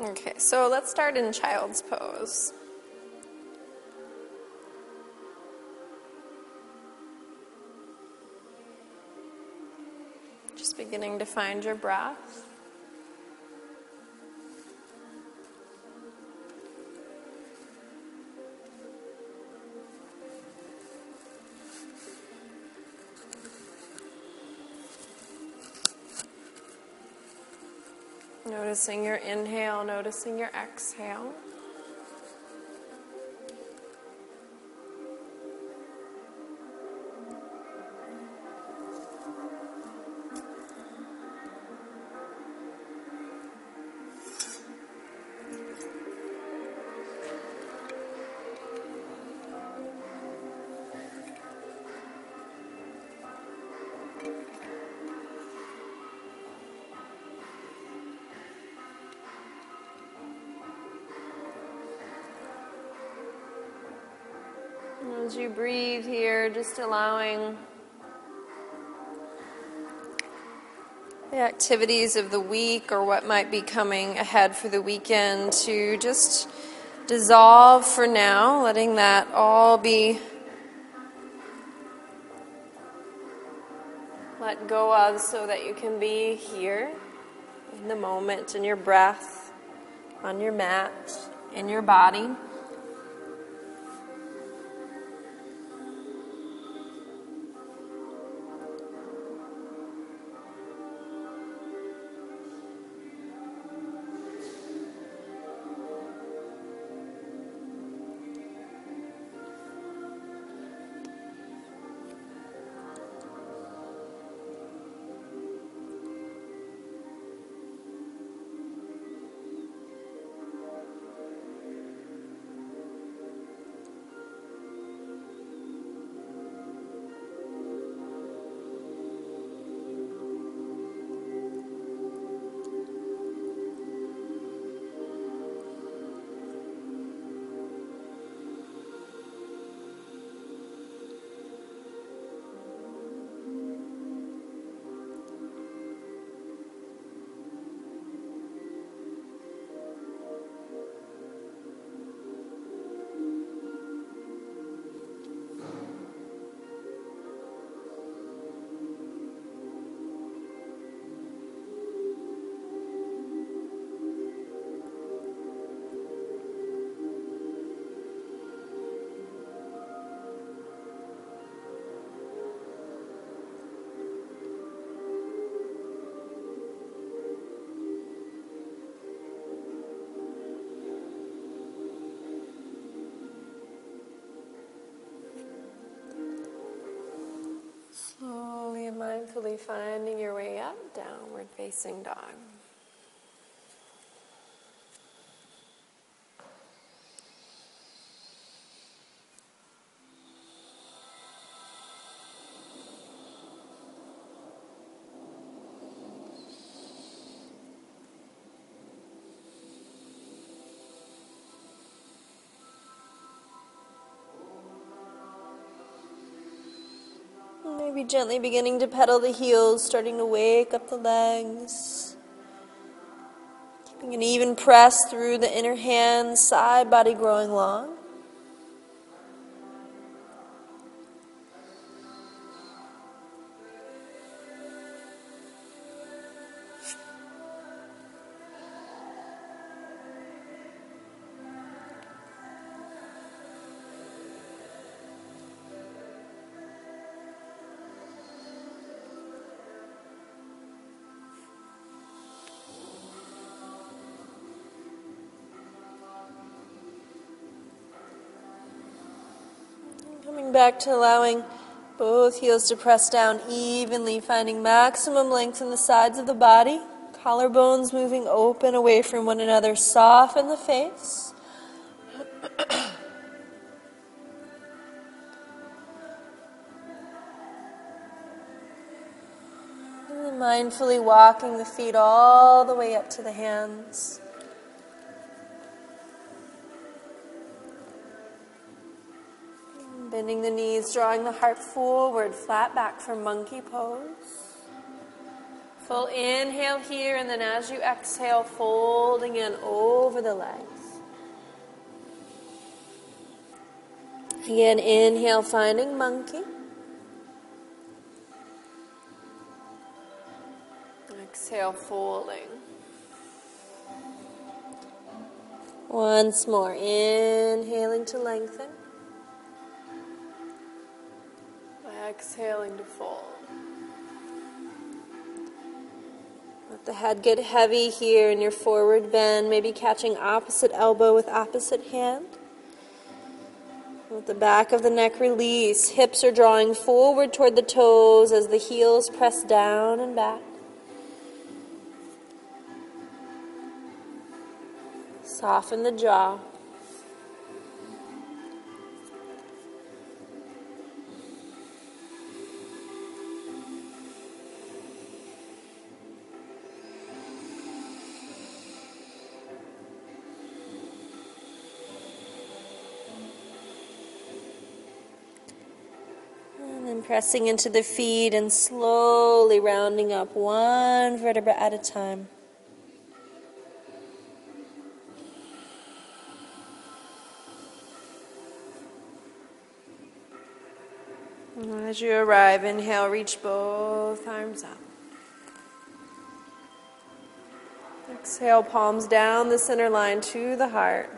Okay, so let's start in child's pose. Just beginning to find your breath. Noticing your inhale, noticing your exhale. Just allowing the activities of the week or what might be coming ahead for the weekend to just dissolve for now, letting that all be let go of so that you can be here in the moment, in your breath, on your mat, in your body. Mindfully finding your way up, downward facing dog. Maybe gently beginning to pedal the heels, starting to wake up the legs. Keeping an even press through the inner hands, side body growing long. Back to allowing both heels to press down evenly, finding maximum length in the sides of the body. Collarbones moving open away from one another. Soften the face. Mindfully walking the feet all the way up to the hands. Bending the knees, drawing the heart forward, flat back for monkey pose. Full inhale here, and then as you exhale, folding in over the legs. Again, inhale, finding monkey. Exhale, folding. Once more, inhaling to lengthen. Exhaling to fold. Let the head get heavy here in your forward bend, maybe catching opposite elbow with opposite hand. Let the back of the neck release. Hips are drawing forward toward the toes as the heels press down and back. Soften the jaw. Pressing into the feet and slowly rounding up one vertebra at a time. As you arrive, inhale, reach both arms up. Exhale, palms down the center line to the heart.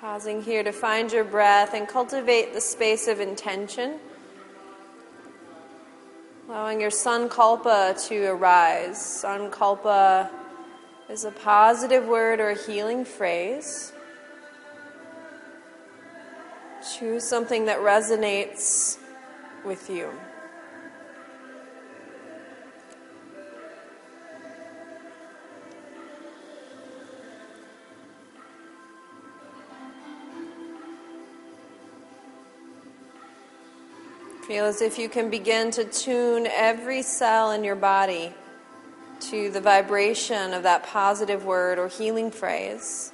Pausing here to find your breath and cultivate the space of intention. Allowing your sankalpa to arise. Sankalpa is a positive word or a healing phrase. Choose something that resonates with you. Feel as if you can begin to tune every cell in your body to the vibration of that positive word or healing phrase.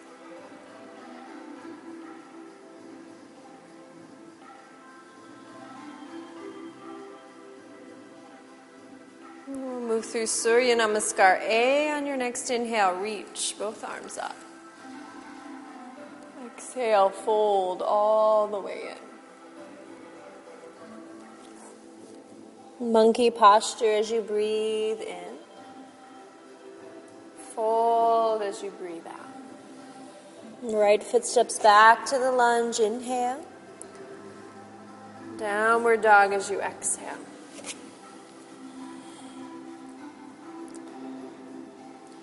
Move through Surya Namaskar A on your next inhale. Reach both arms up. Exhale, fold all the way in. Monkey posture as you breathe in. Fold as you breathe out. Right foot steps back to the lunge. Inhale. Downward dog as you exhale.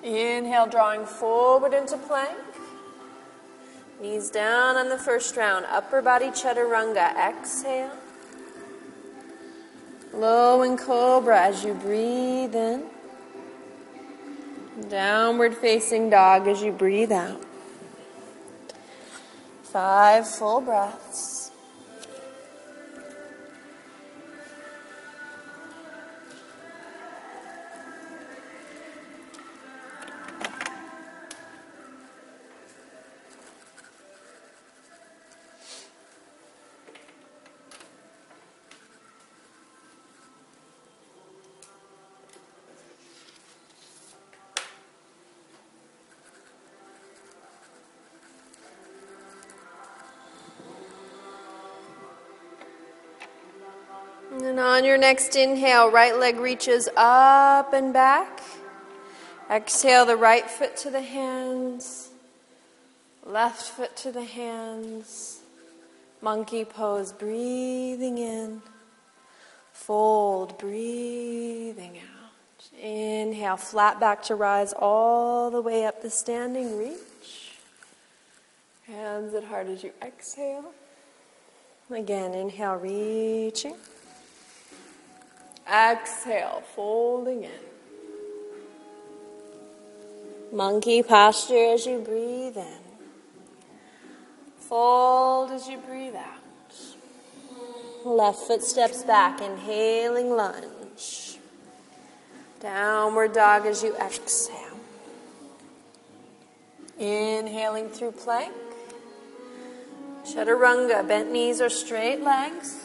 Inhale, drawing forward into plank. Knees down on the first round. Upper body chaturanga. Exhale. Low and cobra as you breathe in. Downward facing dog as you breathe out. Five full breaths. On your next inhale, right leg reaches up and back. Exhale the right foot to the hands, left foot to the hands. Monkey pose, breathing in. Fold, breathing out. Inhale, flat back to rise all the way up the standing reach. Hands at heart as you exhale. Again, inhale, reaching. Exhale, folding in. Monkey posture as you breathe in. Fold as you breathe out. Left foot steps back, inhaling lunge. Downward dog as you exhale. Inhaling through plank. Chaturanga, bent knees or straight legs.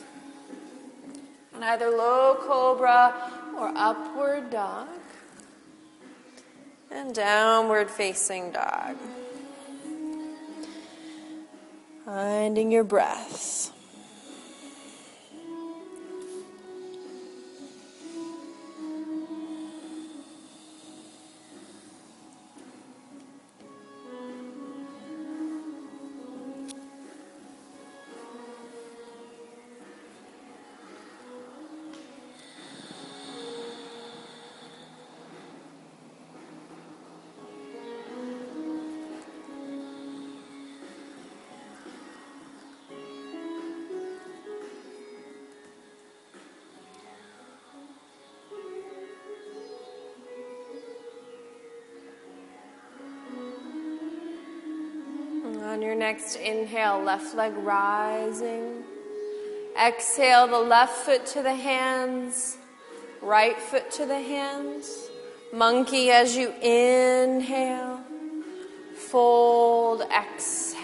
Either low cobra or upward dog. And downward facing dog. Finding your breath. Next inhale, left leg rising. Exhale, the left foot to the hands, right foot to the hands. Monkey as you inhale. Fold, exhale.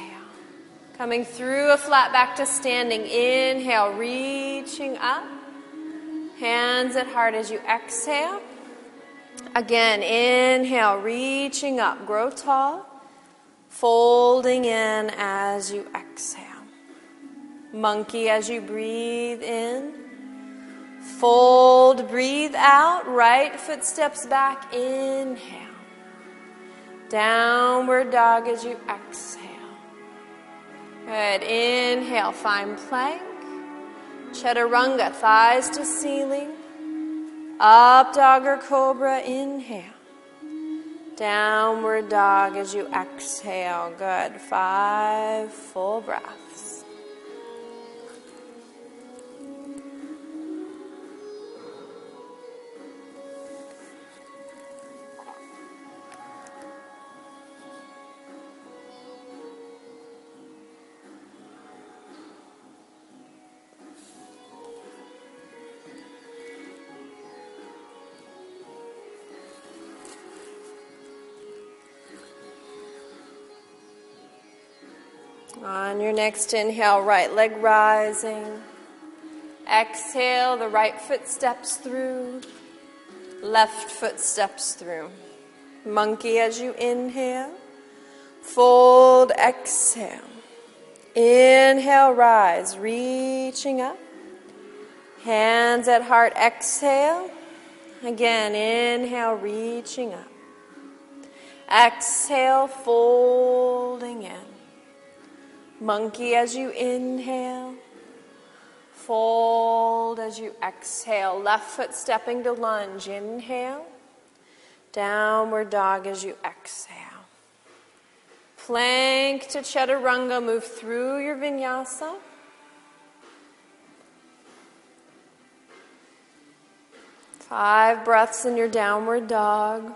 Coming through a flat back to standing. Inhale, reaching up. Hands at heart as you exhale. Again, inhale, reaching up. Grow tall folding in as you exhale. Monkey as you breathe in. Fold, breathe out, right footsteps back, inhale. Downward dog as you exhale. Good, inhale, find plank. Chaturanga, thighs to ceiling. Up dog or cobra, inhale. Downward dog as you exhale. Good. Five full breaths. On your next inhale, right leg rising. Exhale, the right foot steps through, left foot steps through. Monkey as you inhale. Fold, exhale. Inhale, rise, reaching up. Hands at heart, exhale. Again, inhale, reaching up. Exhale, folding in. Monkey as you inhale. Fold as you exhale. Left foot stepping to lunge. Inhale. Downward dog as you exhale. Plank to chaturanga. Move through your vinyasa. Five breaths in your downward dog.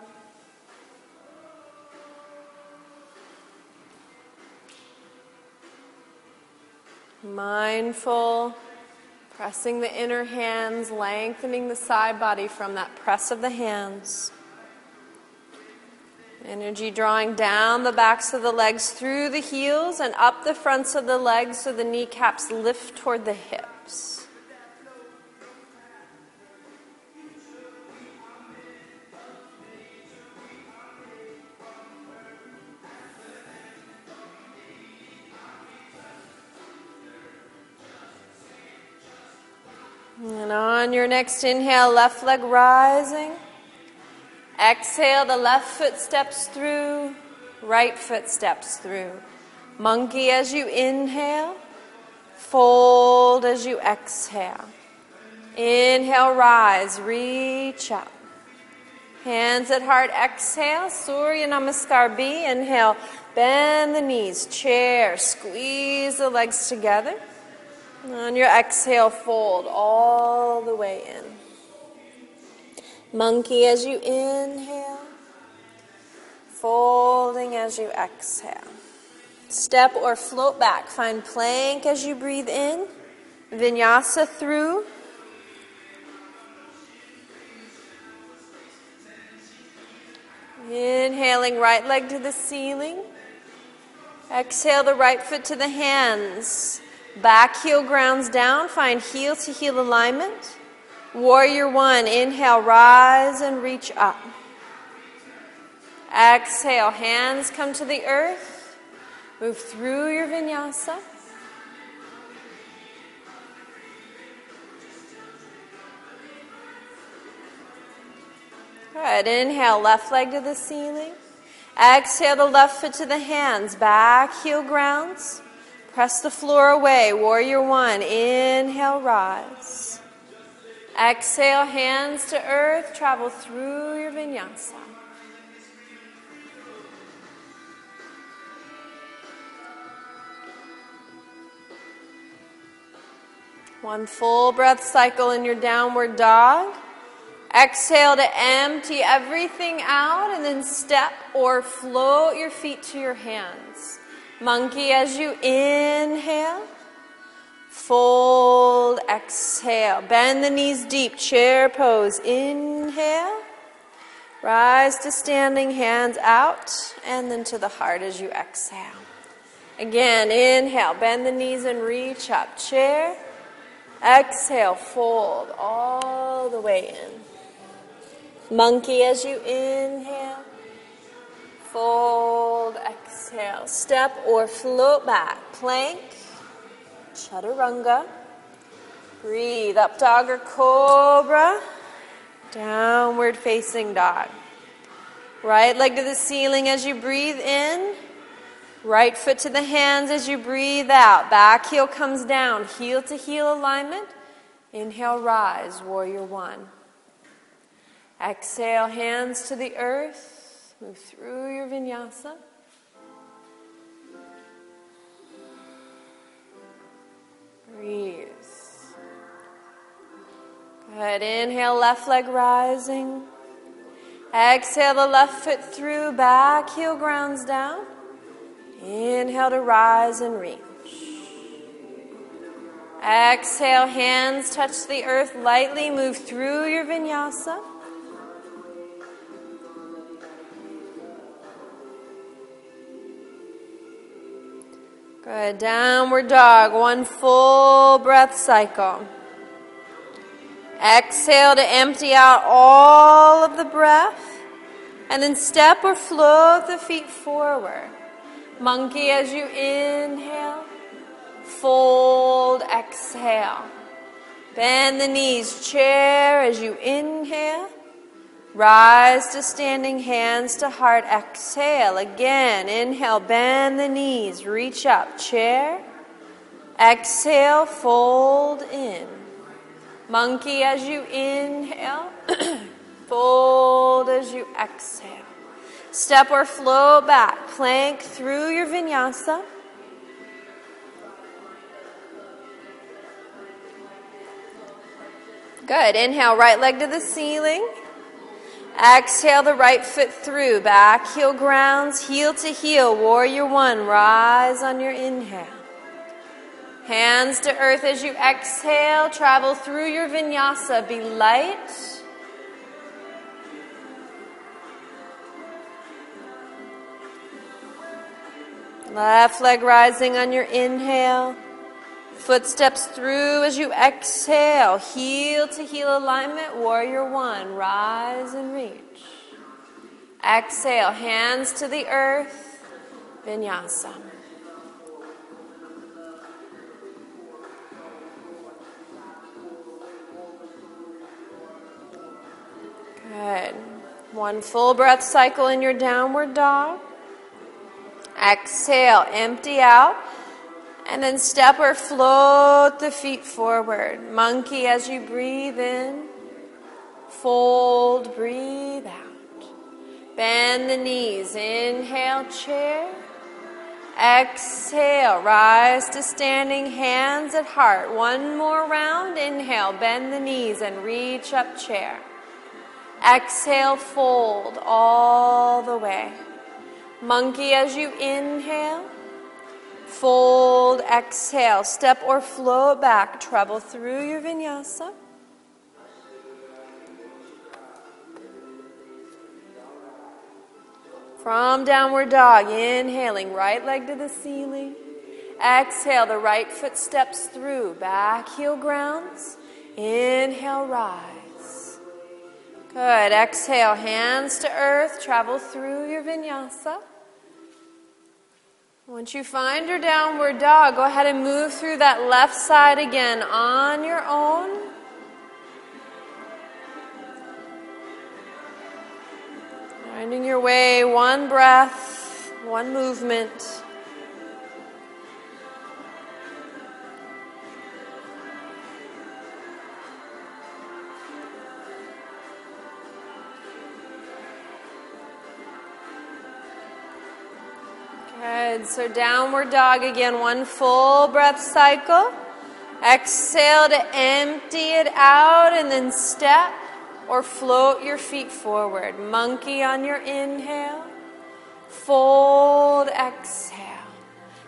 Mindful, pressing the inner hands, lengthening the side body from that press of the hands. Energy drawing down the backs of the legs through the heels and up the fronts of the legs so the kneecaps lift toward the hips. And on your next inhale, left leg rising. Exhale, the left foot steps through, right foot steps through. Monkey as you inhale, fold as you exhale. Inhale, rise, reach up. Hands at heart, exhale, Surya Namaskar B. Inhale, bend the knees, chair, squeeze the legs together. On your exhale, fold all the way in. Monkey as you inhale, folding as you exhale. Step or float back. Find plank as you breathe in. Vinyasa through. Inhaling, right leg to the ceiling. Exhale, the right foot to the hands. Back heel grounds down. Find heel to heel alignment. Warrior one, inhale, rise and reach up. Exhale, hands come to the earth. Move through your vinyasa. Good. Inhale, left leg to the ceiling. Exhale the left foot to the hands. Back heel grounds. Press the floor away. Warrior one. Inhale, rise. Exhale, hands to earth. Travel through your vinyasa. One full breath cycle in your downward dog. Exhale to empty everything out and then step or float your feet to your hands. Monkey as you inhale. Fold, exhale. Bend the knees deep, chair pose. Inhale. Rise to standing, hands out, and then to the heart as you exhale. Again, inhale, bend the knees and reach up. Chair. Exhale, fold all the way in. Monkey as you inhale. Fold, exhale. Step or float back. Plank. Chaturanga. Breathe. Up dog or cobra. Downward facing dog. Right leg to the ceiling as you breathe in. Right foot to the hands as you breathe out. Back heel comes down. Heel to heel alignment. Inhale, rise. Warrior one. Exhale, hands to the earth. Move through your vinyasa. Breathe. Good. Inhale, left leg rising. Exhale the left foot through, back heel grounds down. Inhale to rise and reach. Exhale, hands touch the earth lightly, move through your vinyasa. Good. Downward dog. One full breath cycle. Exhale to empty out all of the breath. And then step or float the feet forward. Monkey as you inhale. Fold, exhale. Bend the knees, chair as you inhale. Rise to standing, hands to heart. Exhale again. Inhale, bend the knees, reach up, chair. Exhale, fold in. Monkey as you inhale, fold as you exhale. Step or flow back, plank through your vinyasa. Good. Inhale, right leg to the ceiling. Exhale the right foot through, back heel grounds, heel to heel, warrior one, rise on your inhale. Hands to earth as you exhale, travel through your vinyasa, be light. Left leg rising on your inhale. Footsteps through as you exhale. Heel to heel alignment. Warrior one. Rise and reach. Exhale. Hands to the earth. Vinyasa. Good. One full breath cycle in your downward dog. Exhale. Empty out. And then step or float the feet forward. Monkey as you breathe in. Fold, breathe out. Bend the knees. Inhale, chair. Exhale, rise to standing, hands at heart. One more round. Inhale, bend the knees and reach up, chair. Exhale, fold all the way. Monkey as you inhale. Fold, exhale, step or flow back, travel through your vinyasa. From downward dog, inhaling, right leg to the ceiling. Exhale, the right foot steps through, back heel grounds. Inhale, rise. Good. Exhale, hands to earth, travel through your vinyasa. Once you find your downward dog, go ahead and move through that left side again on your own. Finding your way, one breath, one movement. Good. So downward dog again, one full breath cycle. Exhale to empty it out and then step or float your feet forward. Monkey on your inhale. Fold, exhale.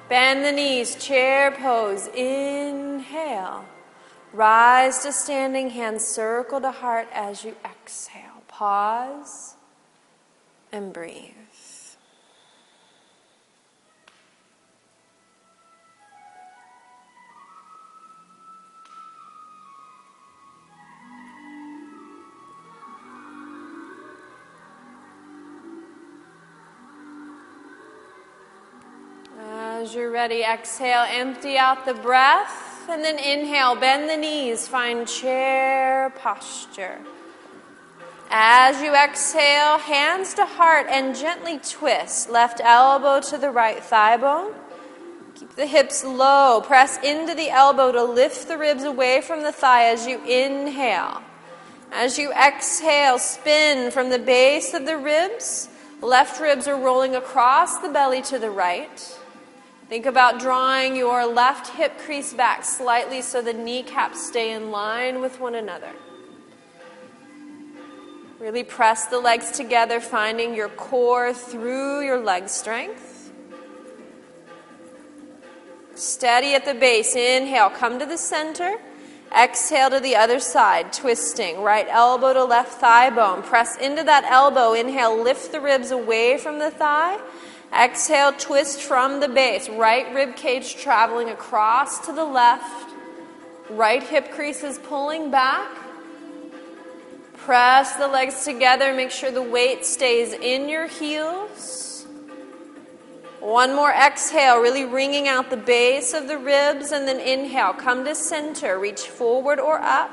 Bend the knees, chair pose. Inhale. Rise to standing, hands circle to heart as you exhale. Pause and breathe. As you're ready, exhale, empty out the breath, and then inhale, bend the knees, find chair posture. As you exhale, hands to heart and gently twist. Left elbow to the right thigh bone. Keep the hips low. Press into the elbow to lift the ribs away from the thigh as you inhale. As you exhale, spin from the base of the ribs. Left ribs are rolling across the belly to the right. Think about drawing your left hip crease back slightly so the kneecaps stay in line with one another. Really press the legs together, finding your core through your leg strength. Steady at the base. Inhale, come to the center. Exhale to the other side, twisting. Right elbow to left thigh bone. Press into that elbow. Inhale, lift the ribs away from the thigh. Exhale, twist from the base. Right rib cage traveling across to the left. Right hip crease is pulling back. Press the legs together. Make sure the weight stays in your heels. One more exhale, really wringing out the base of the ribs, and then inhale. Come to center. Reach forward or up.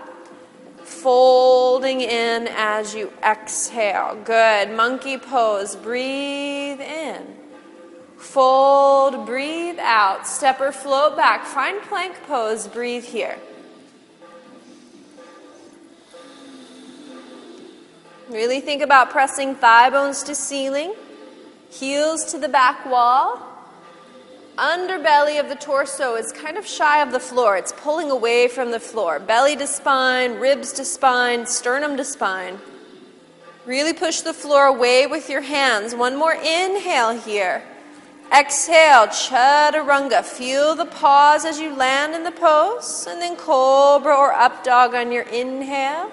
Folding in as you exhale. Good. Monkey pose. Breathe in. Fold, breathe out. Step or float back. Find plank pose. Breathe here. Really think about pressing thigh bones to ceiling, heels to the back wall. Underbelly of the torso is kind of shy of the floor. It's pulling away from the floor. Belly to spine, ribs to spine, sternum to spine. Really push the floor away with your hands. One more inhale here. Exhale, chaturanga. Feel the pause as you land in the pose, and then cobra or up dog on your inhale.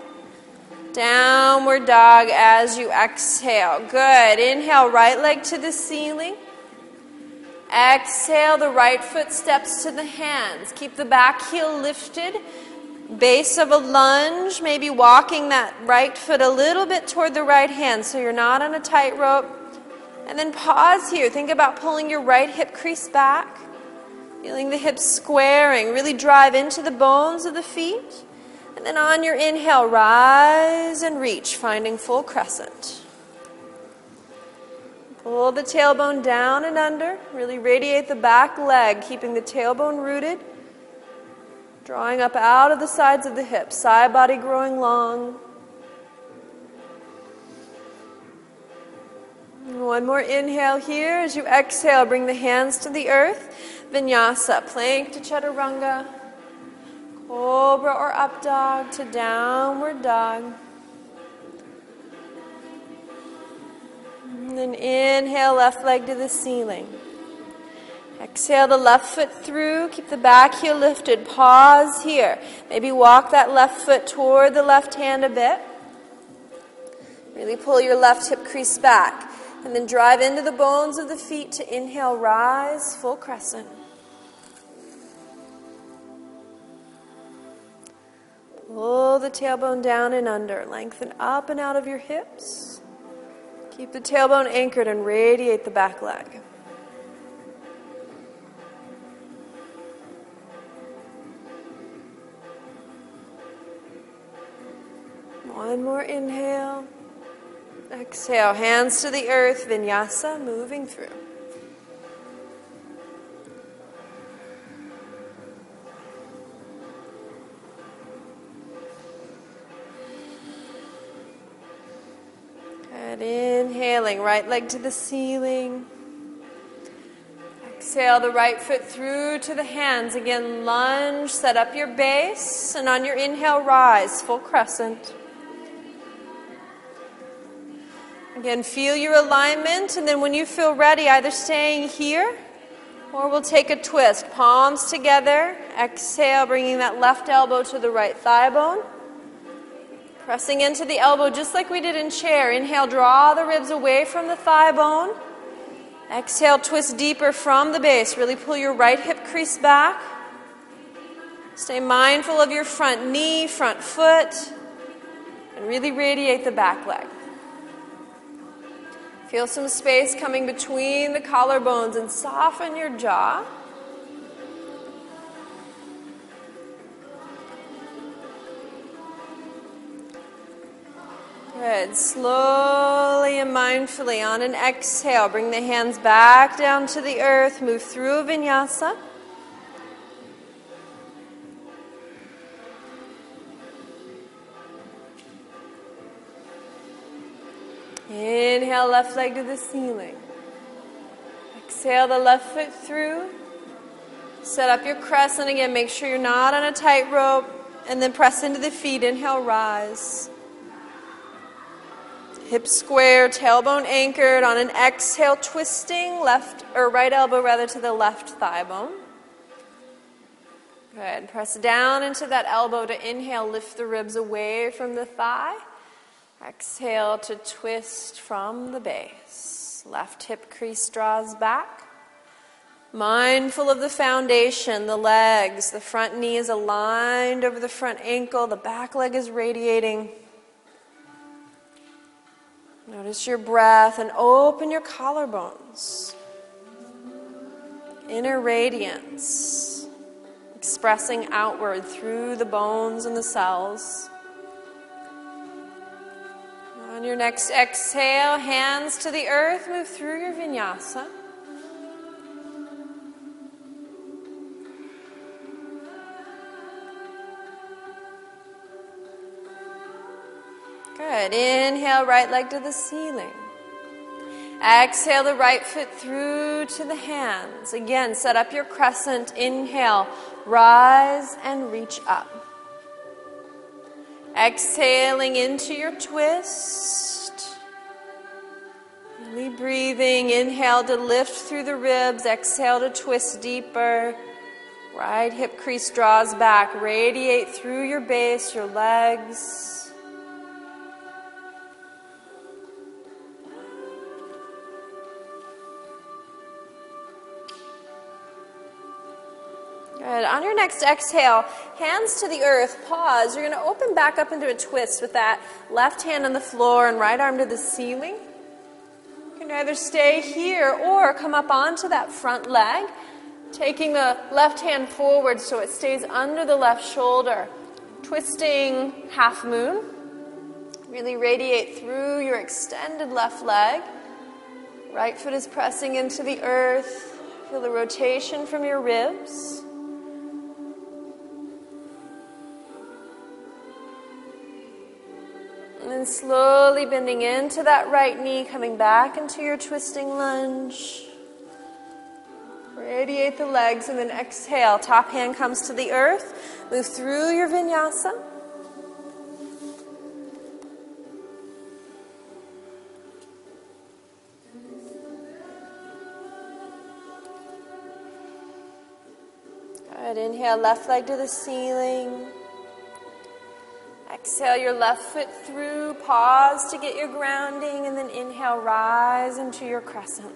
Downward dog as you exhale. Good. Inhale, right leg to the ceiling. Exhale, the right foot steps to the hands. Keep the back heel lifted. Base of a lunge, maybe walking that right foot a little bit toward the right hand so you're not on a tightrope. And then pause here. Think about pulling your right hip crease back, feeling the hips squaring. Really drive into the bones of the feet. And then on your inhale, rise and reach, finding full crescent. Pull the tailbone down and under. Really radiate the back leg, keeping the tailbone rooted. Drawing up out of the sides of the hips, side body growing long. One more inhale here. As you exhale, bring the hands to the earth. Vinyasa, plank to chaturanga. Cobra or up dog to downward dog. And then inhale, left leg to the ceiling. Exhale the left foot through. Keep the back heel lifted. Pause here. Maybe walk that left foot toward the left hand a bit. Really pull your left hip crease back. And then drive into the bones of the feet to inhale, rise, full crescent. Pull the tailbone down and under. Lengthen up and out of your hips. Keep the tailbone anchored and radiate the back leg. One more inhale. Exhale, hands to the earth, vinyasa, moving through. Good. Inhaling, right leg to the ceiling. Exhale the right foot through to the hands. Again, lunge, set up your base, and on your inhale, rise, full crescent. Again, feel your alignment, and then when you feel ready, either staying here or we'll take a twist. Palms together. Exhale, bringing that left elbow to the right thigh bone. Pressing into the elbow just like we did in chair. Inhale, draw the ribs away from the thigh bone. Exhale, twist deeper from the base. Really pull your right hip crease back. Stay mindful of your front knee, front foot, and really radiate the back leg. Feel some space coming between the collarbones and soften your jaw. Good. Slowly and mindfully on an exhale, bring the hands back down to the earth. Move through vinyasa. Inhale, left leg to the ceiling. Exhale the left foot through. Set up your crescent again. Make sure you're not on a tight rope. And then press into the feet. Inhale, rise. Hip square, tailbone anchored on an exhale, twisting left or right elbow rather to the left thigh bone. Good. Press down into that elbow to inhale, lift the ribs away from the thigh. Exhale to twist from the base. Left hip crease draws back. Mindful of the foundation, the legs, the front knee is aligned over the front ankle, the back leg is radiating. Notice your breath and open your collarbones. Inner radiance, expressing outward through the bones and the cells. On your next exhale, hands to the earth, move through your vinyasa. Good. Inhale, right leg to the ceiling. Exhale the right foot through to the hands. Again, set up your crescent. Inhale, rise and reach up. Exhaling into your twist. Really breathing. Inhale to lift through the ribs. Exhale to twist deeper. Right hip crease draws back. Radiate through your base, your legs. Good. On your next exhale, hands to the earth, pause. You're going to open back up into a twist with that left hand on the floor and right arm to the ceiling. You can either stay here or come up onto that front leg, taking the left hand forward so it stays under the left shoulder. Twisting half moon. Really radiate through your extended left leg. Right foot is pressing into the earth. Feel the rotation from your ribs. Then slowly bending into that right knee, coming back into your twisting lunge. Radiate the legs and then exhale. Top hand comes to the earth. Move through your vinyasa. Good. Inhale, left leg to the ceiling. Exhale your left foot through, pause to get your grounding, and then inhale, rise into your crescent.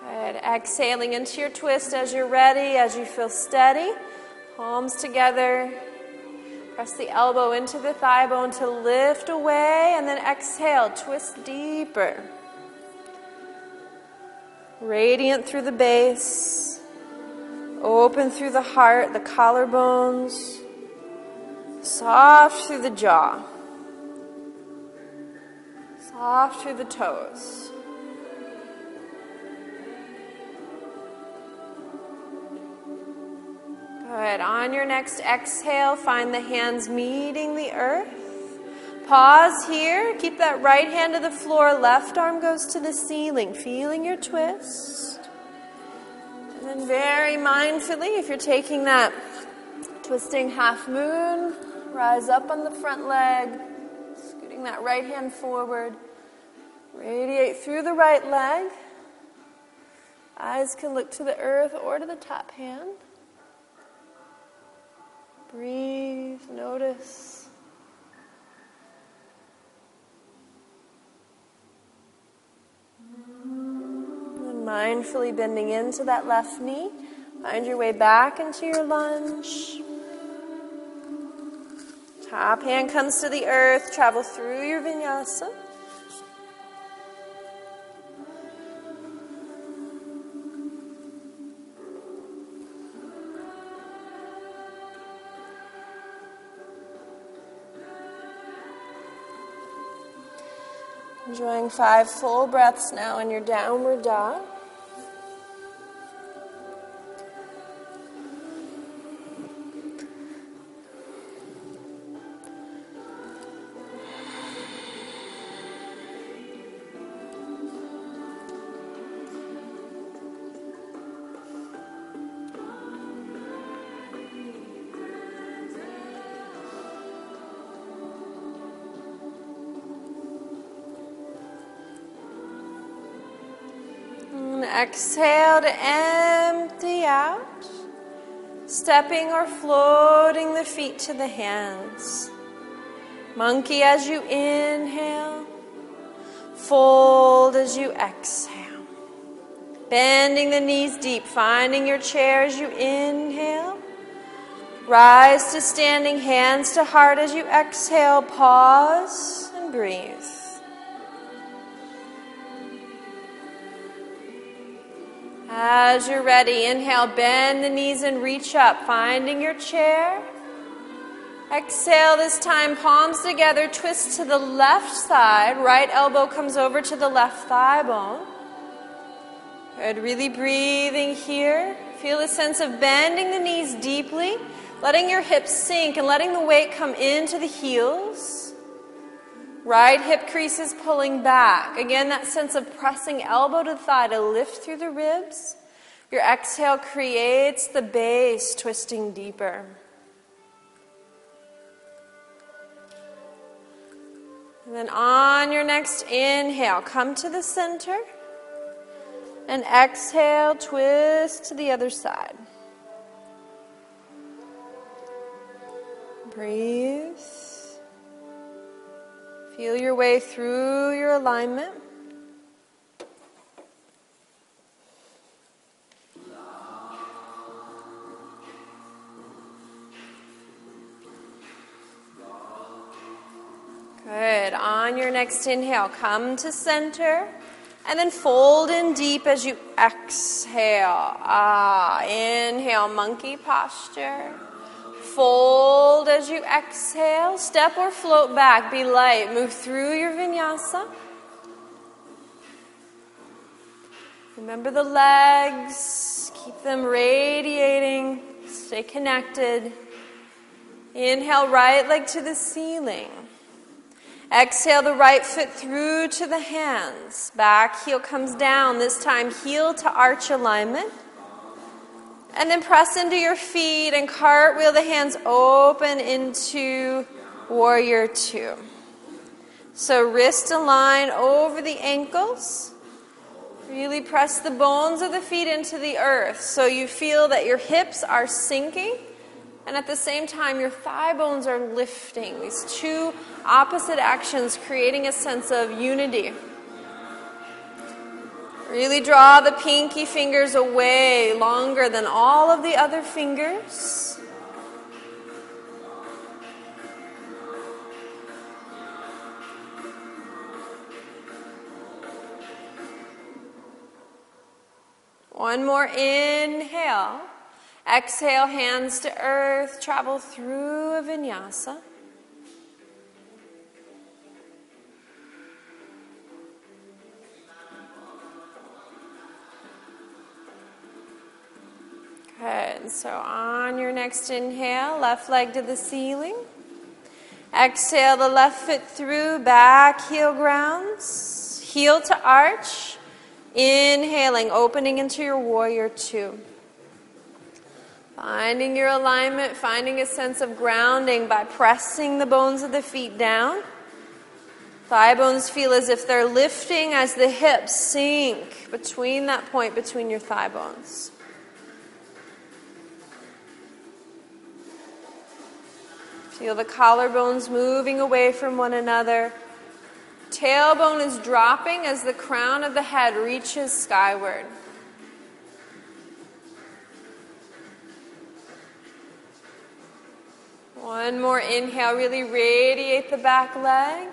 Good. Exhaling into your twist as you're ready, as you feel steady. Palms together. Press the elbow into the thigh bone to lift away and then exhale, twist deeper. Radiant through the base, open through the heart, the collarbones, soft through the jaw, soft through the toes. Good. On your next exhale, find the hands meeting the earth. Pause here. Keep that right hand to the floor. Left arm goes to the ceiling, feeling your twist. And then, very mindfully, if you're taking that twisting half moon, rise up on the front leg, scooting that right hand forward. Radiate through the right leg. Eyes can look to the earth or to the top hand. Breathe, notice. And mindfully bending into that left knee. Find your way back into your lunge. Top hand comes to the earth, travel through your vinyasa. Enjoying five full breaths now in your downward dog. Exhale to empty out. Stepping or floating the feet to the hands. Monkey as you inhale. Fold as you exhale. Bending the knees deep, finding your chair as you inhale. Rise to standing, hands to heart as you exhale. Pause and breathe. As you're ready, inhale, bend the knees and reach up, finding your chair. Exhale this time, palms together, twist to the left side. Right elbow comes over to the left thigh bone. Good, really breathing here. Feel a sense of bending the knees deeply, letting your hips sink and letting the weight come into the heels. Right hip creases pulling back. Again, that sense of pressing elbow to thigh to lift through the ribs. Your exhale creates the base, twisting deeper. And then on your next inhale, come to the center. And exhale, twist to the other side. Breathe. Feel your way through your alignment. Good. On your next inhale, come to center and then fold in deep as you exhale. Ah, inhale, monkey posture. Fold as you exhale. Step or float back. Be light. Move through your vinyasa. Remember the legs. Keep them radiating. Stay connected. Inhale, right leg to the ceiling. Exhale the right foot through to the hands. Back heel comes down. This time, heel to arch alignment. And then press into your feet and cartwheel the hands open into warrior two. So wrist align over the ankles. Really press the bones of the feet into the earth so you feel that your hips are sinking and at the same time your thigh bones are lifting. These two opposite actions creating a sense of unity. Really draw the pinky fingers away longer than all of the other fingers. One more inhale. Exhale, hands to earth, travel through a vinyasa. So on your next inhale, left leg to the ceiling. Exhale the left foot through, back heel grounds, heel to arch. Inhaling, opening into your warrior two. Finding your alignment, finding a sense of grounding by pressing the bones of the feet down. Thigh bones feel as if they're lifting as the hips sink between that point between your thigh bones. Feel the collarbones moving away from one another. Tailbone is dropping as the crown of the head reaches skyward. One more inhale, really radiate the back leg.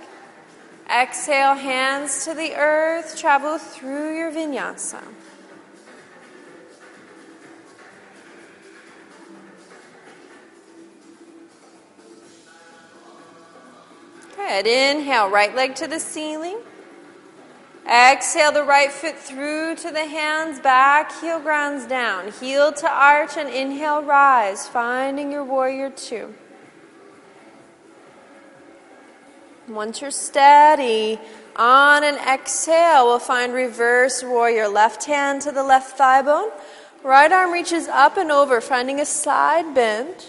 Exhale, hands to the earth, travel through your vinyasa. Inhale, right leg to the ceiling. Exhale the right foot through to the hands, back heel grounds down. Heel to arch and inhale, rise, finding your warrior two. Once you're steady, on an exhale, we'll find reverse warrior. Left hand to the left thigh bone. Right arm reaches up and over, finding a side bend.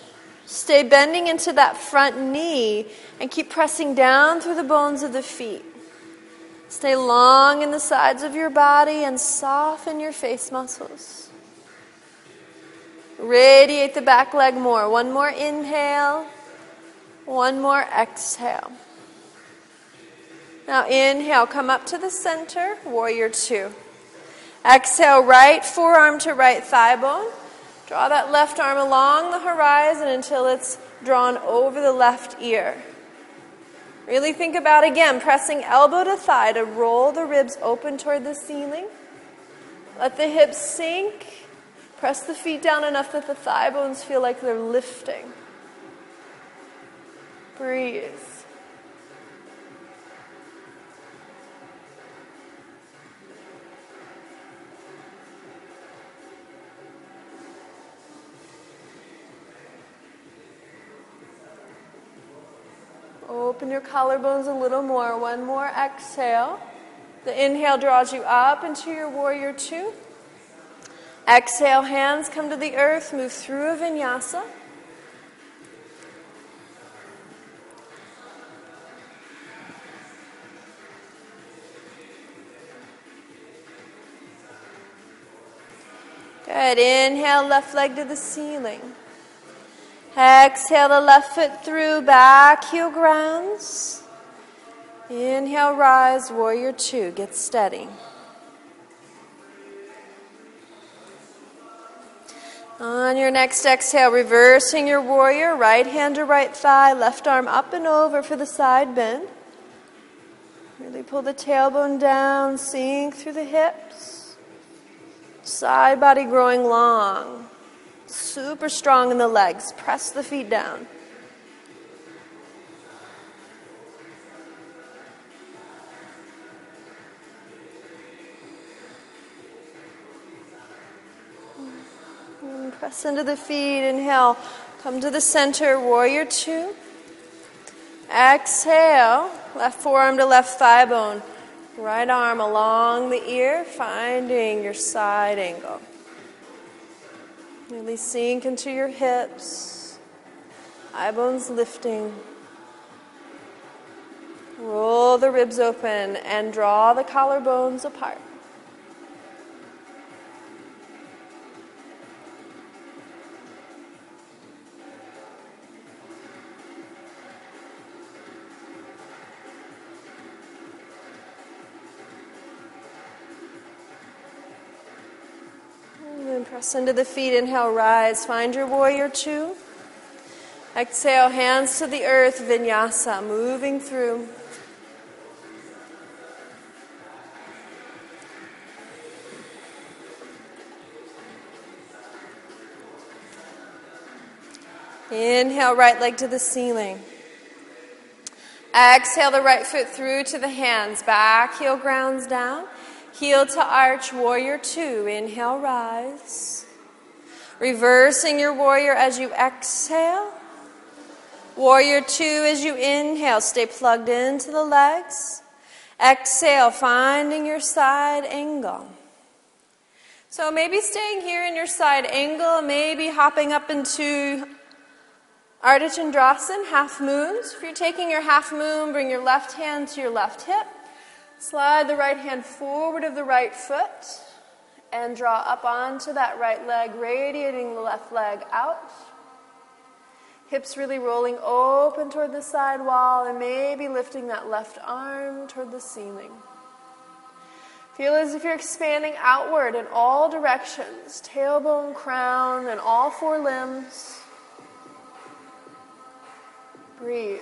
Stay bending into that front knee and keep pressing down through the bones of the feet. Stay long in the sides of your body and soften your face muscles. Radiate the back leg more. One more inhale, one more exhale. Now inhale, come up to the center, warrior two. Exhale, right forearm to right thigh bone. Draw that left arm along the horizon until it's drawn over the left ear. Really think about again pressing elbow to thigh to roll the ribs open toward the ceiling. Let the hips sink. Press the feet down enough that the thigh bones feel like they're lifting. Breathe. Open your collarbones a little more. One more exhale. The inhale draws you up into your warrior two. Exhale, hands come to the earth, move through a vinyasa. Good. Inhale, left leg to the ceiling. Exhale the left foot through, back heel grounds. Inhale, rise, warrior two. Get steady. On your next exhale, reversing your warrior, right hand to right thigh, left arm up and over for the side bend. Really pull the tailbone down, sink through the hips. Side body growing long. Super strong in the legs. Press the feet down. And press into the feet. Inhale. Come to the center. Warrior two. Exhale. Left forearm to left thigh bone. Right arm along the ear, finding your side angle. Really sink into your hips, eye bones lifting. Roll the ribs open and draw the collarbones apart. Press into the feet, inhale, rise. Find your warrior two. Exhale, hands to the earth, vinyasa, moving through. Inhale, right leg to the ceiling. Exhale, the right foot through to the hands. Back heel grounds down. Heel to arch, warrior two. Inhale, rise. Reversing your warrior as you exhale. Warrior two as you inhale. Stay plugged into the legs. Exhale, finding your side angle. So maybe staying here in your side angle, maybe hopping up into Ardha Chandrasana, half moons. If you're taking your half moon, bring your left hand to your left hip. Slide the right hand forward of the right foot and draw up onto that right leg, radiating the left leg out. Hips really rolling open toward the side wall and maybe lifting that left arm toward the ceiling. Feel as if you're expanding outward in all directions tailbone, crown, and all four limbs. Breathe.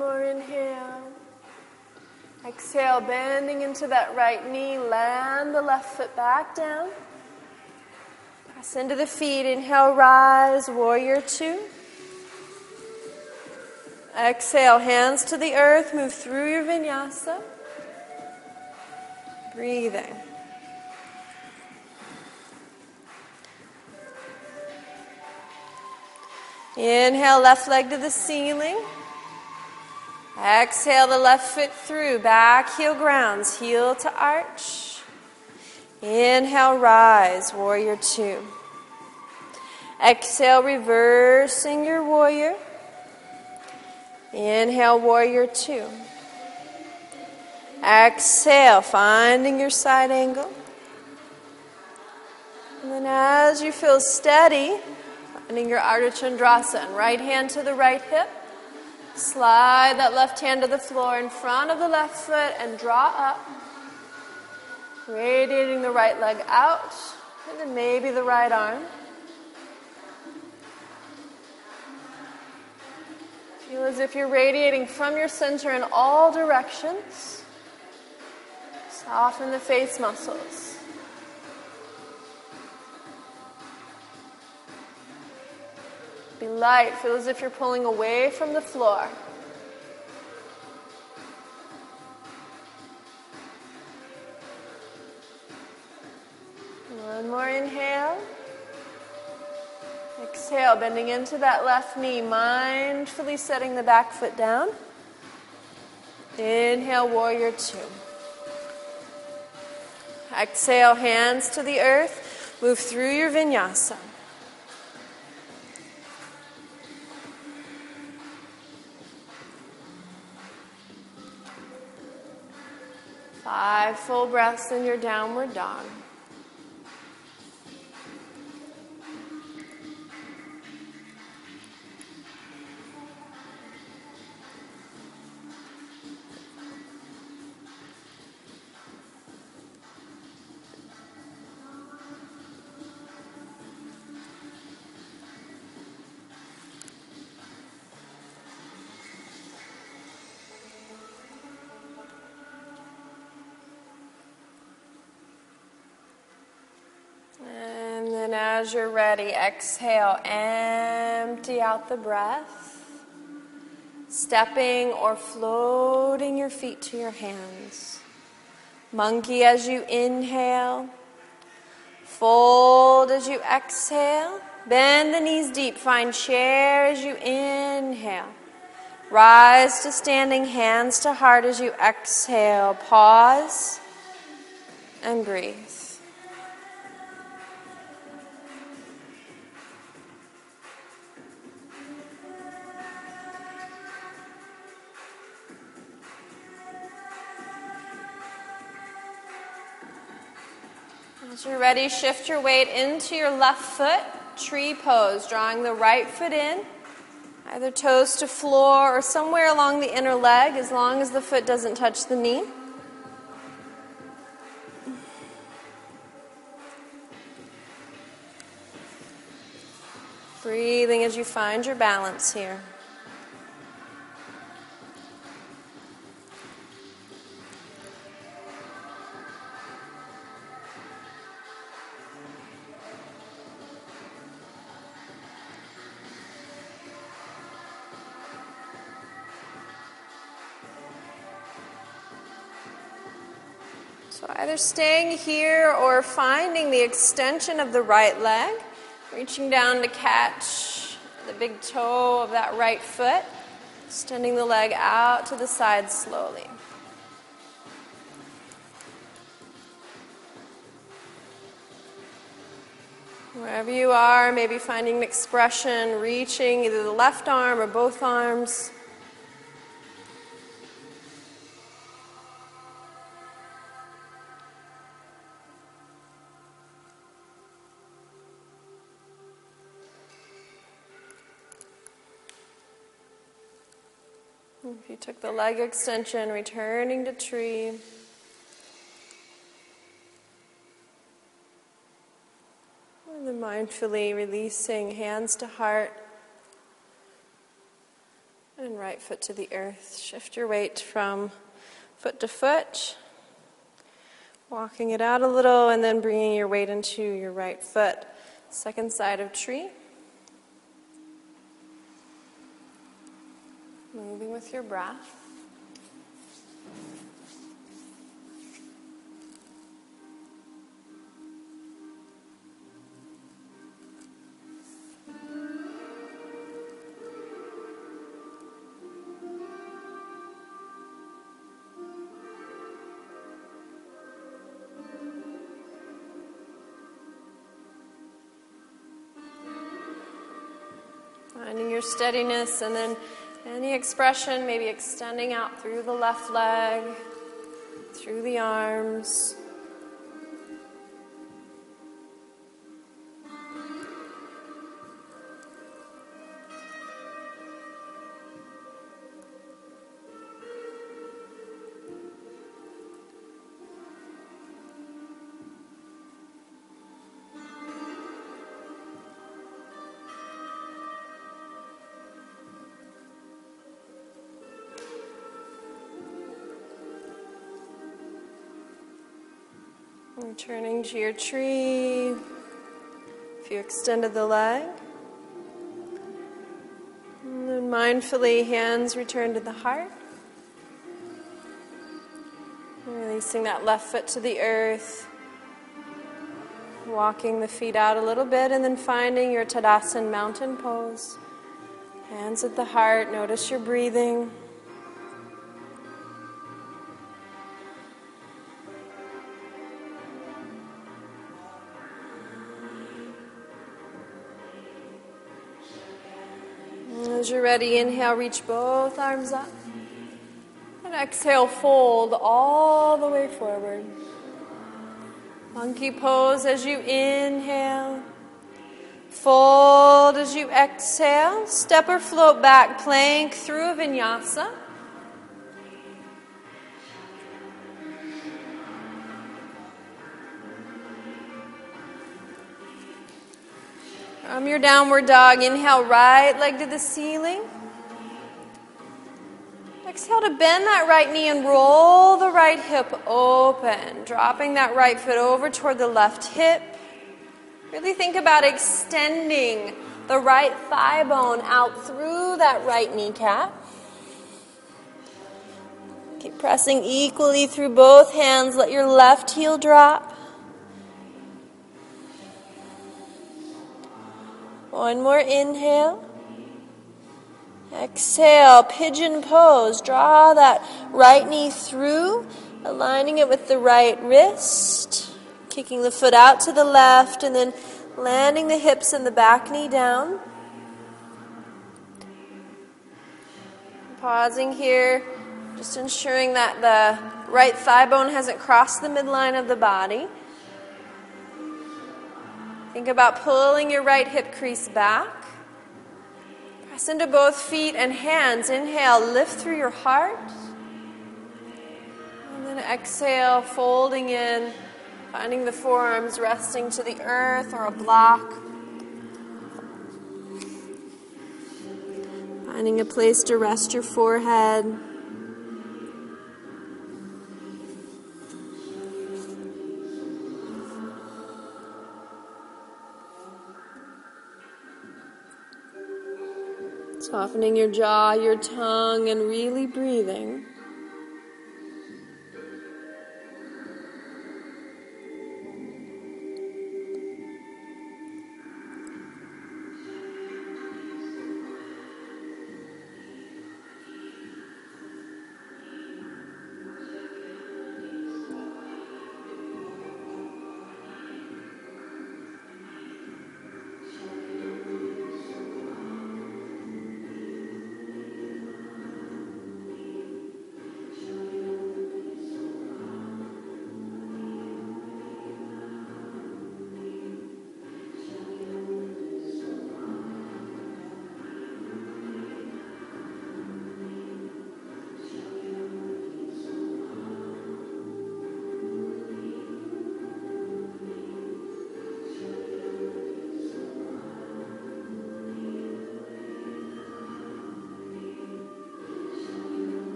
More inhale. Exhale, bending into that right knee. Land the left foot back down. Press into the feet. Inhale, rise, warrior two. Exhale, hands to the earth. Move through your vinyasa. Breathing. Inhale, left leg to the ceiling. Exhale the left foot through, back heel grounds, heel to arch. Inhale, rise, warrior two. Exhale, reversing your warrior. Inhale, warrior two. Exhale, finding your side angle. And then as you feel steady, finding your Ardha Chandrasana, right hand to the right hip. Slide that left hand to the floor in front of the left foot and draw up. Radiating the right leg out, and then maybe the right arm. Feel as if you're radiating from your center in all directions. Soften the face muscles. Be light. Feel as if you're pulling away from the floor. One more inhale. Exhale, bending into that left knee, mindfully setting the back foot down. Inhale, warrior two. Exhale, hands to the earth. Move through your vinyasa. Five full breaths in your downward dog. As you're ready, exhale, empty out the breath. Stepping or floating your feet to your hands. Monkey as you inhale. Fold as you exhale. Bend the knees deep. Find chair as you inhale. Rise to standing, hands to heart as you exhale. Pause and breathe. As you're ready, shift your weight into your left foot, tree pose, drawing the right foot in, either toes to floor or somewhere along the inner leg, as long as the foot doesn't touch the knee. Breathing as you find your balance here. So, either staying here or finding the extension of the right leg, reaching down to catch the big toe of that right foot, extending the leg out to the side slowly. Wherever you are, maybe finding an expression, reaching either the left arm or both arms. You took the leg extension, returning to tree. And then mindfully releasing hands to heart and right foot to the earth. Shift your weight from foot to foot, walking it out a little, and then bringing your weight into your right foot. Second side of tree. Moving with your breath. Finding your steadiness and then any expression, maybe extending out through the left leg, through the arms. Returning to your tree. If you extended the leg. And then mindfully, hands return to the heart. Releasing that left foot to the earth. Walking the feet out a little bit and then finding your Tadasana mountain pose. Hands at the heart. Notice your breathing. You're ready, inhale, reach both arms up. And exhale, fold all the way forward. Monkey pose as you inhale. Fold as you exhale. Step or float back, plank through a vinyasa. From your downward dog, inhale, right leg to the ceiling. Exhale to bend that right knee and roll the right hip open, dropping that right foot over toward the left hip. Really think about extending the right thigh bone out through that right kneecap. Keep pressing equally through both hands. Let your left heel drop. One more inhale. Exhale, pigeon pose. Draw that right knee through, aligning it with the right wrist. Kicking the foot out to the left and then landing the hips and the back knee down. Pausing here, just ensuring that the right thigh bone hasn't crossed the midline of the body. Think about pulling your right hip crease back. Press into both feet and hands. Inhale, lift through your heart. And then exhale, folding in, finding the forearms resting to the earth or a block. Finding a place to rest your forehead. Softening your jaw, your tongue, and really breathing.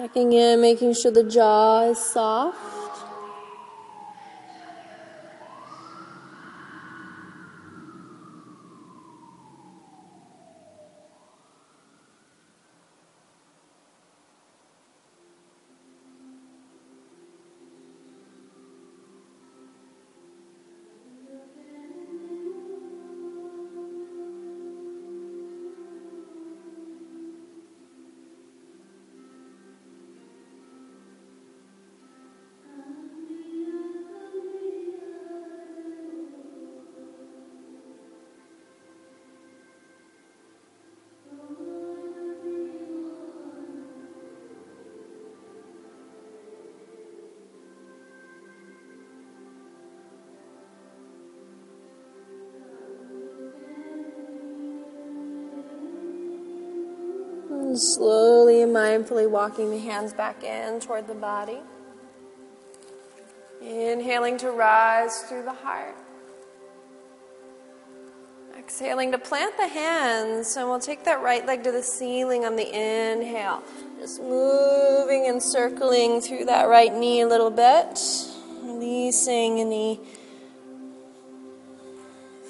Checking in, making sure the jaw is soft. Slowly and mindfully walking the hands back in toward the body. Inhaling to rise through the heart. Exhaling to plant the hands, and we'll take that right leg to the ceiling on the inhale. Just moving and circling through that right knee a little bit. Releasing any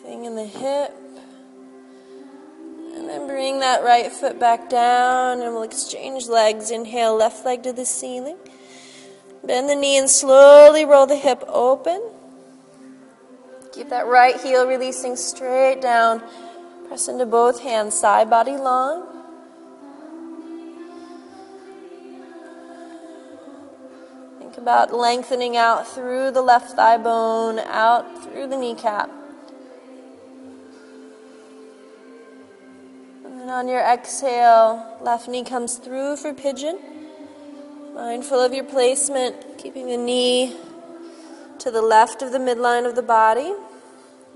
thing in the hip. Bring that right foot back down, and we'll exchange legs. Inhale, left leg to the ceiling. Bend the knee and slowly roll the hip open. Keep that right heel releasing straight down. Press into both hands, side body long. Think about lengthening out through the left thigh bone, out through the kneecap. And on your exhale, left knee comes through for pigeon. Mindful of your placement, keeping the knee to the left of the midline of the body,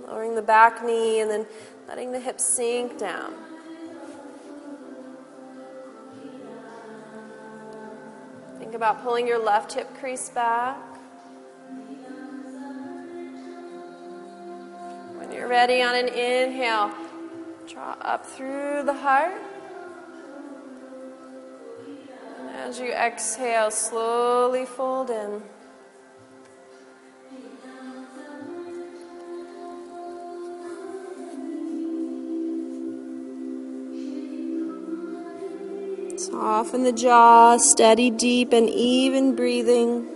lowering the back knee, and then letting the hips sink down. Think about pulling your left hip crease back. When you're ready on an inhale, draw up through the heart. As you exhale, slowly fold in. Soften the jaw, steady, deep, and even breathing.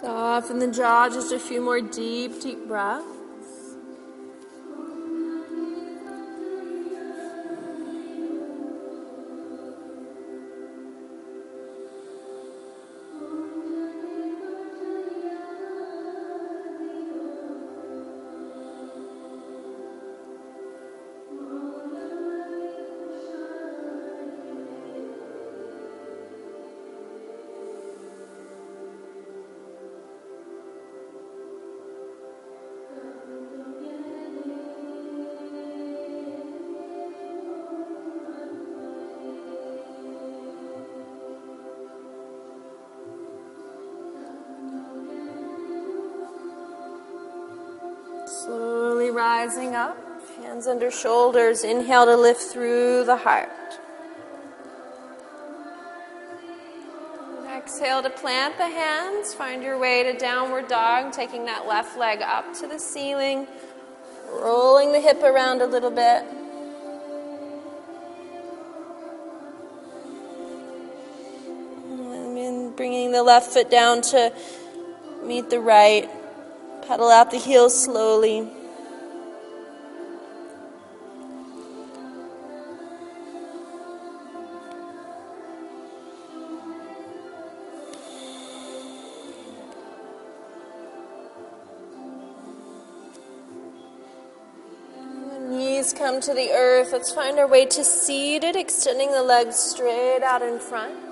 Soften the jaw, just a few more deep, deep breaths. Slowly rising up, hands under shoulders. Inhale to lift through the heart. Exhale to plant the hands. Find your way to downward dog, taking that left leg up to the ceiling, rolling the hip around a little bit. And bringing the left foot down to meet the right. Pedal out the heels slowly. Knees come to the earth. Let's find our way to seated, extending the legs straight out in front.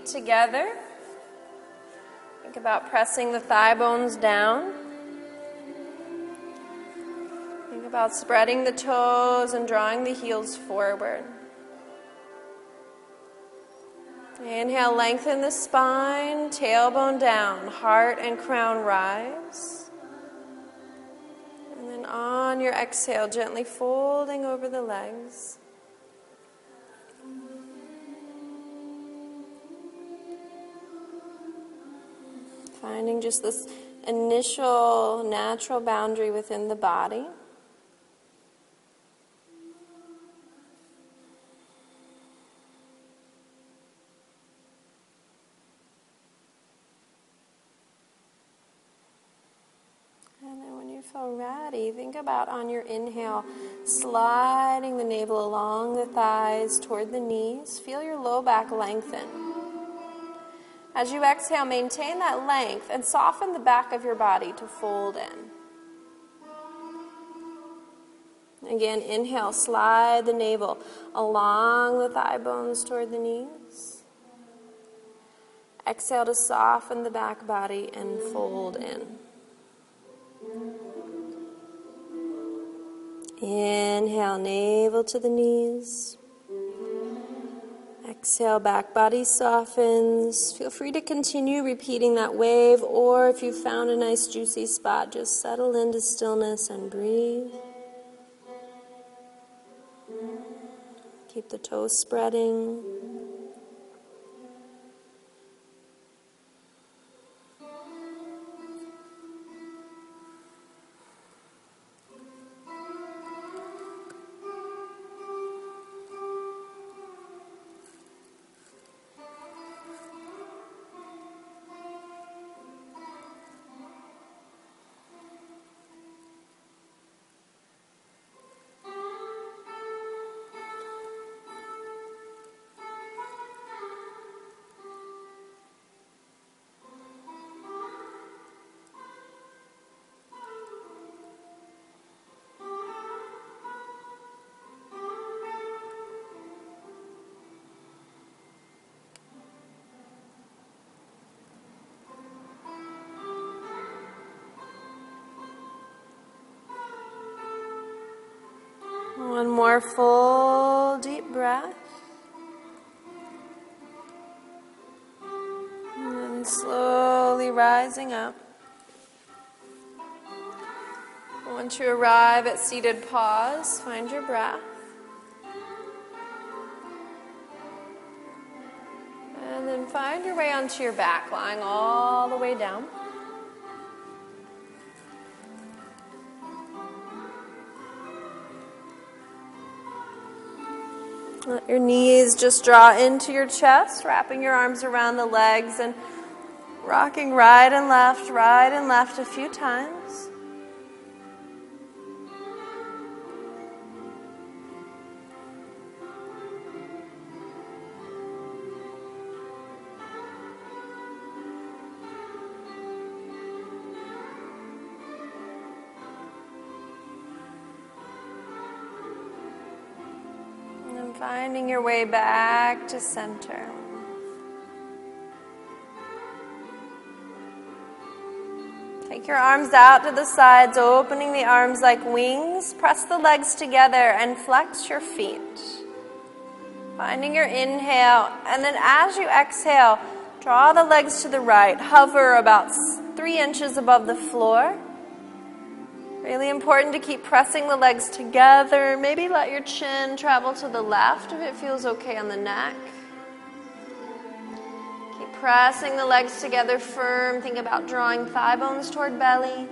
Feet together. Think about pressing the thigh bones down. Think about spreading the toes and drawing the heels forward. Inhale, lengthen the spine, tailbone down, heart and crown rise. And then on your exhale, gently folding over the legs. Finding just this initial natural boundary within the body. And then when you feel ready, think about on your inhale, sliding the navel along the thighs toward the knees. Feel your low back lengthen. As you exhale, maintain that length and soften the back of your body to fold in. Again, inhale, slide the navel along the thigh bones toward the knees. Exhale to soften the back body and fold in. Inhale, navel to the knees. Exhale, back body softens. Feel free to continue repeating that wave, or if you found a nice juicy spot, just settle into stillness and breathe. Keep the toes spreading. Full deep breath. And slowly rising up. Once you arrive at seated pause, find your breath. And then find your way onto your back, lying all the way down. Let your knees just draw into your chest, wrapping your arms around the legs and rocking right and left, right and left a few times. Finding your way back to center. Take your arms out to the sides, opening the arms like wings. Press the legs together and flex your feet. Finding your inhale, and then as you exhale, draw the legs to the right. Hover about three inches above the floor. Really important to keep pressing the legs together. Maybe let your chin travel to the left if it feels okay on the neck. Keep pressing the legs together firm. Think about drawing thigh bones toward belly.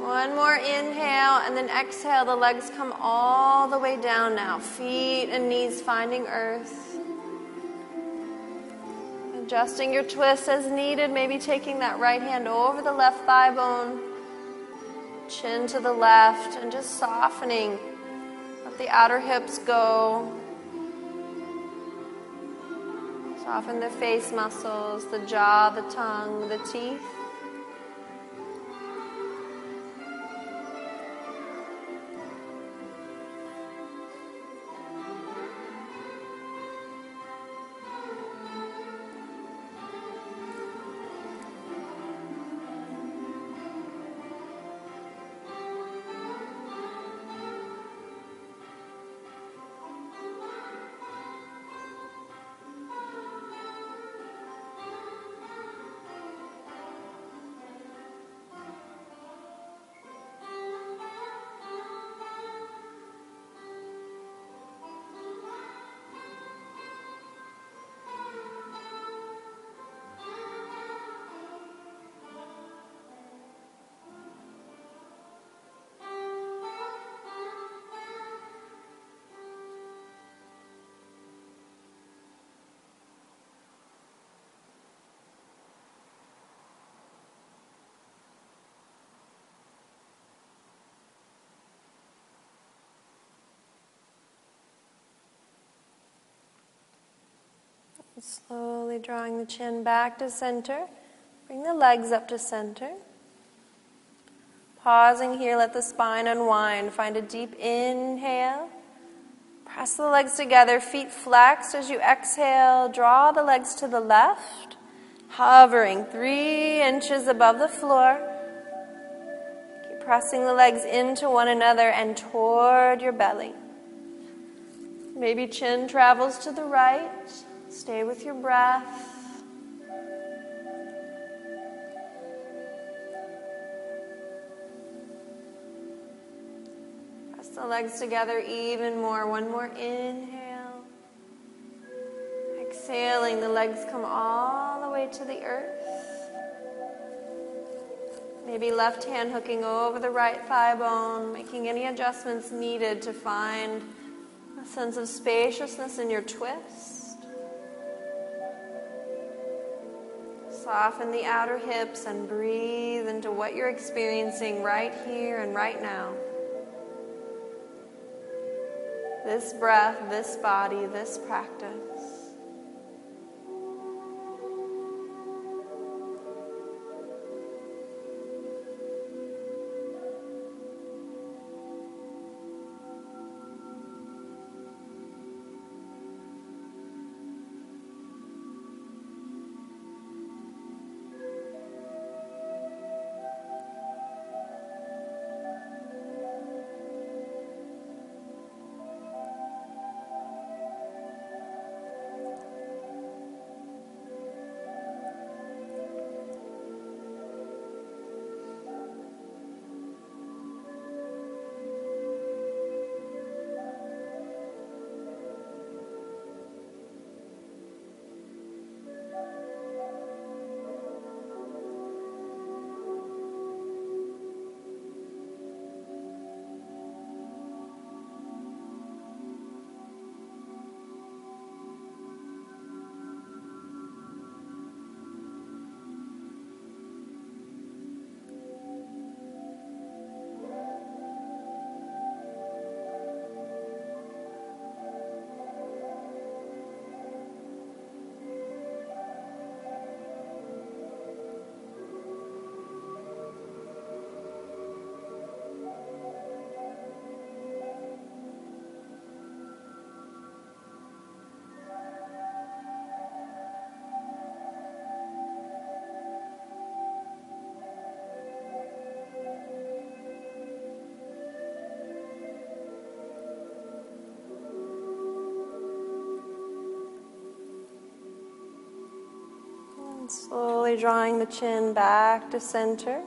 One more inhale and then exhale. The legs come all the way down now. Feet and knees finding earth. Adjusting your twist as needed, maybe taking that right hand over the left thigh bone, chin to the left, and just softening. Let the outer hips go. Soften the face muscles, the jaw, the tongue, the teeth. Slowly drawing the chin back to center. Bring the legs up to center. Pausing here, let the spine unwind. Find a deep inhale. Press the legs together, feet flexed as you exhale. Draw the legs to the left, hovering three inches above the floor. Keep pressing the legs into one another and toward your belly. Maybe chin travels to the right. Stay with your breath. Press the legs together even more. One more inhale. Exhaling, the legs come all the way to the earth. Maybe left hand hooking over the right thigh bone, making any adjustments needed to find a sense of spaciousness in your twist. Soften the outer hips and breathe into what you're experiencing right here and right now. This breath, this body, this practice. Slowly drawing the chin back to center.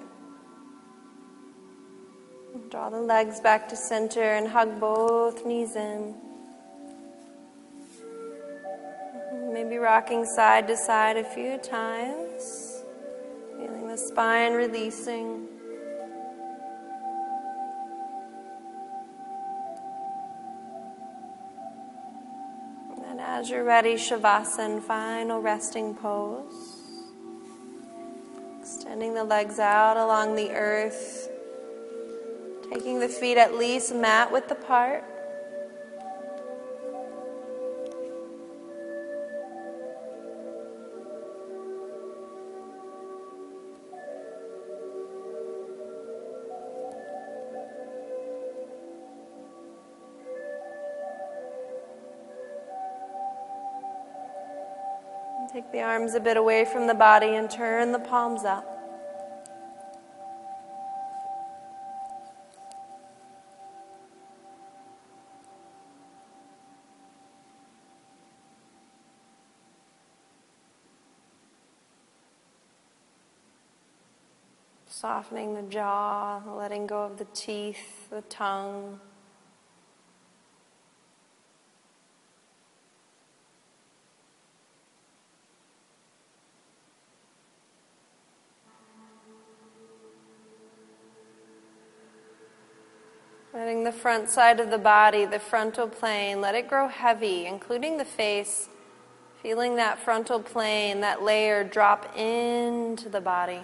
Draw the legs back to center and hug both knees in. Maybe rocking side to side a few times. Feeling the spine releasing. And as you're ready, Shavasana, final resting pose. Extending the legs out along the earth. Taking the feet at least mat width apart. Take the arms a bit away from the body and turn the palms up. Softening the jaw, letting go of the teeth, the tongue. Letting the front side of the body, the frontal plane, let it grow heavy, including the face. Feeling that frontal plane, that layer drop into the body.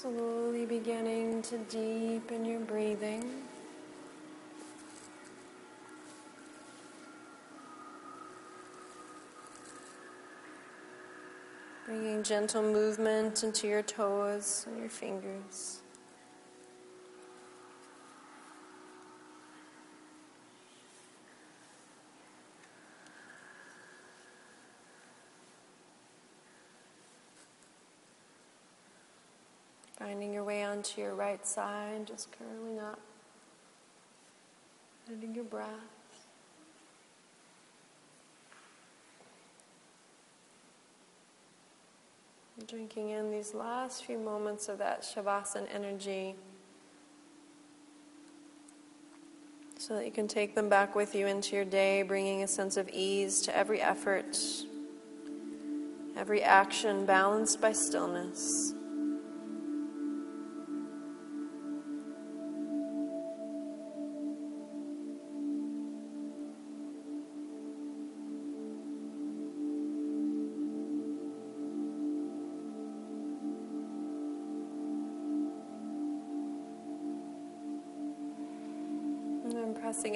Slowly beginning to deepen your breathing. Bringing gentle movement into your toes and your fingers. Finding your way onto your right side, just curling up, letting your breath. Drinking in these last few moments of that Shavasana energy so that you can take them back with you into your day, bringing a sense of ease to every effort, every action balanced by stillness.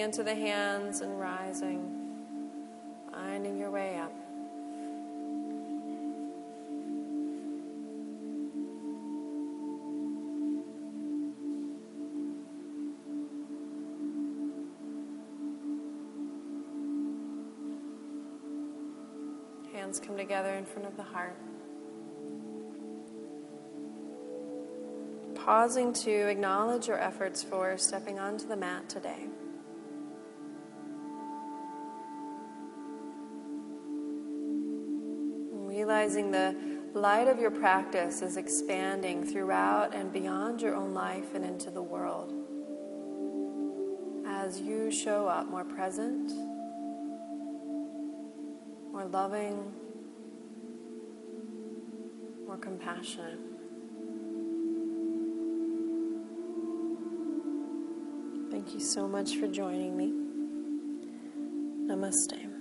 Into the hands and rising, finding your way up. Hands come together in front of the heart. Pausing to acknowledge your efforts for stepping onto the mat today. The light of your practice is expanding throughout and beyond your own life and into the world. As you show up more present, more loving, more compassionate. Thank you so much for joining me. Namaste.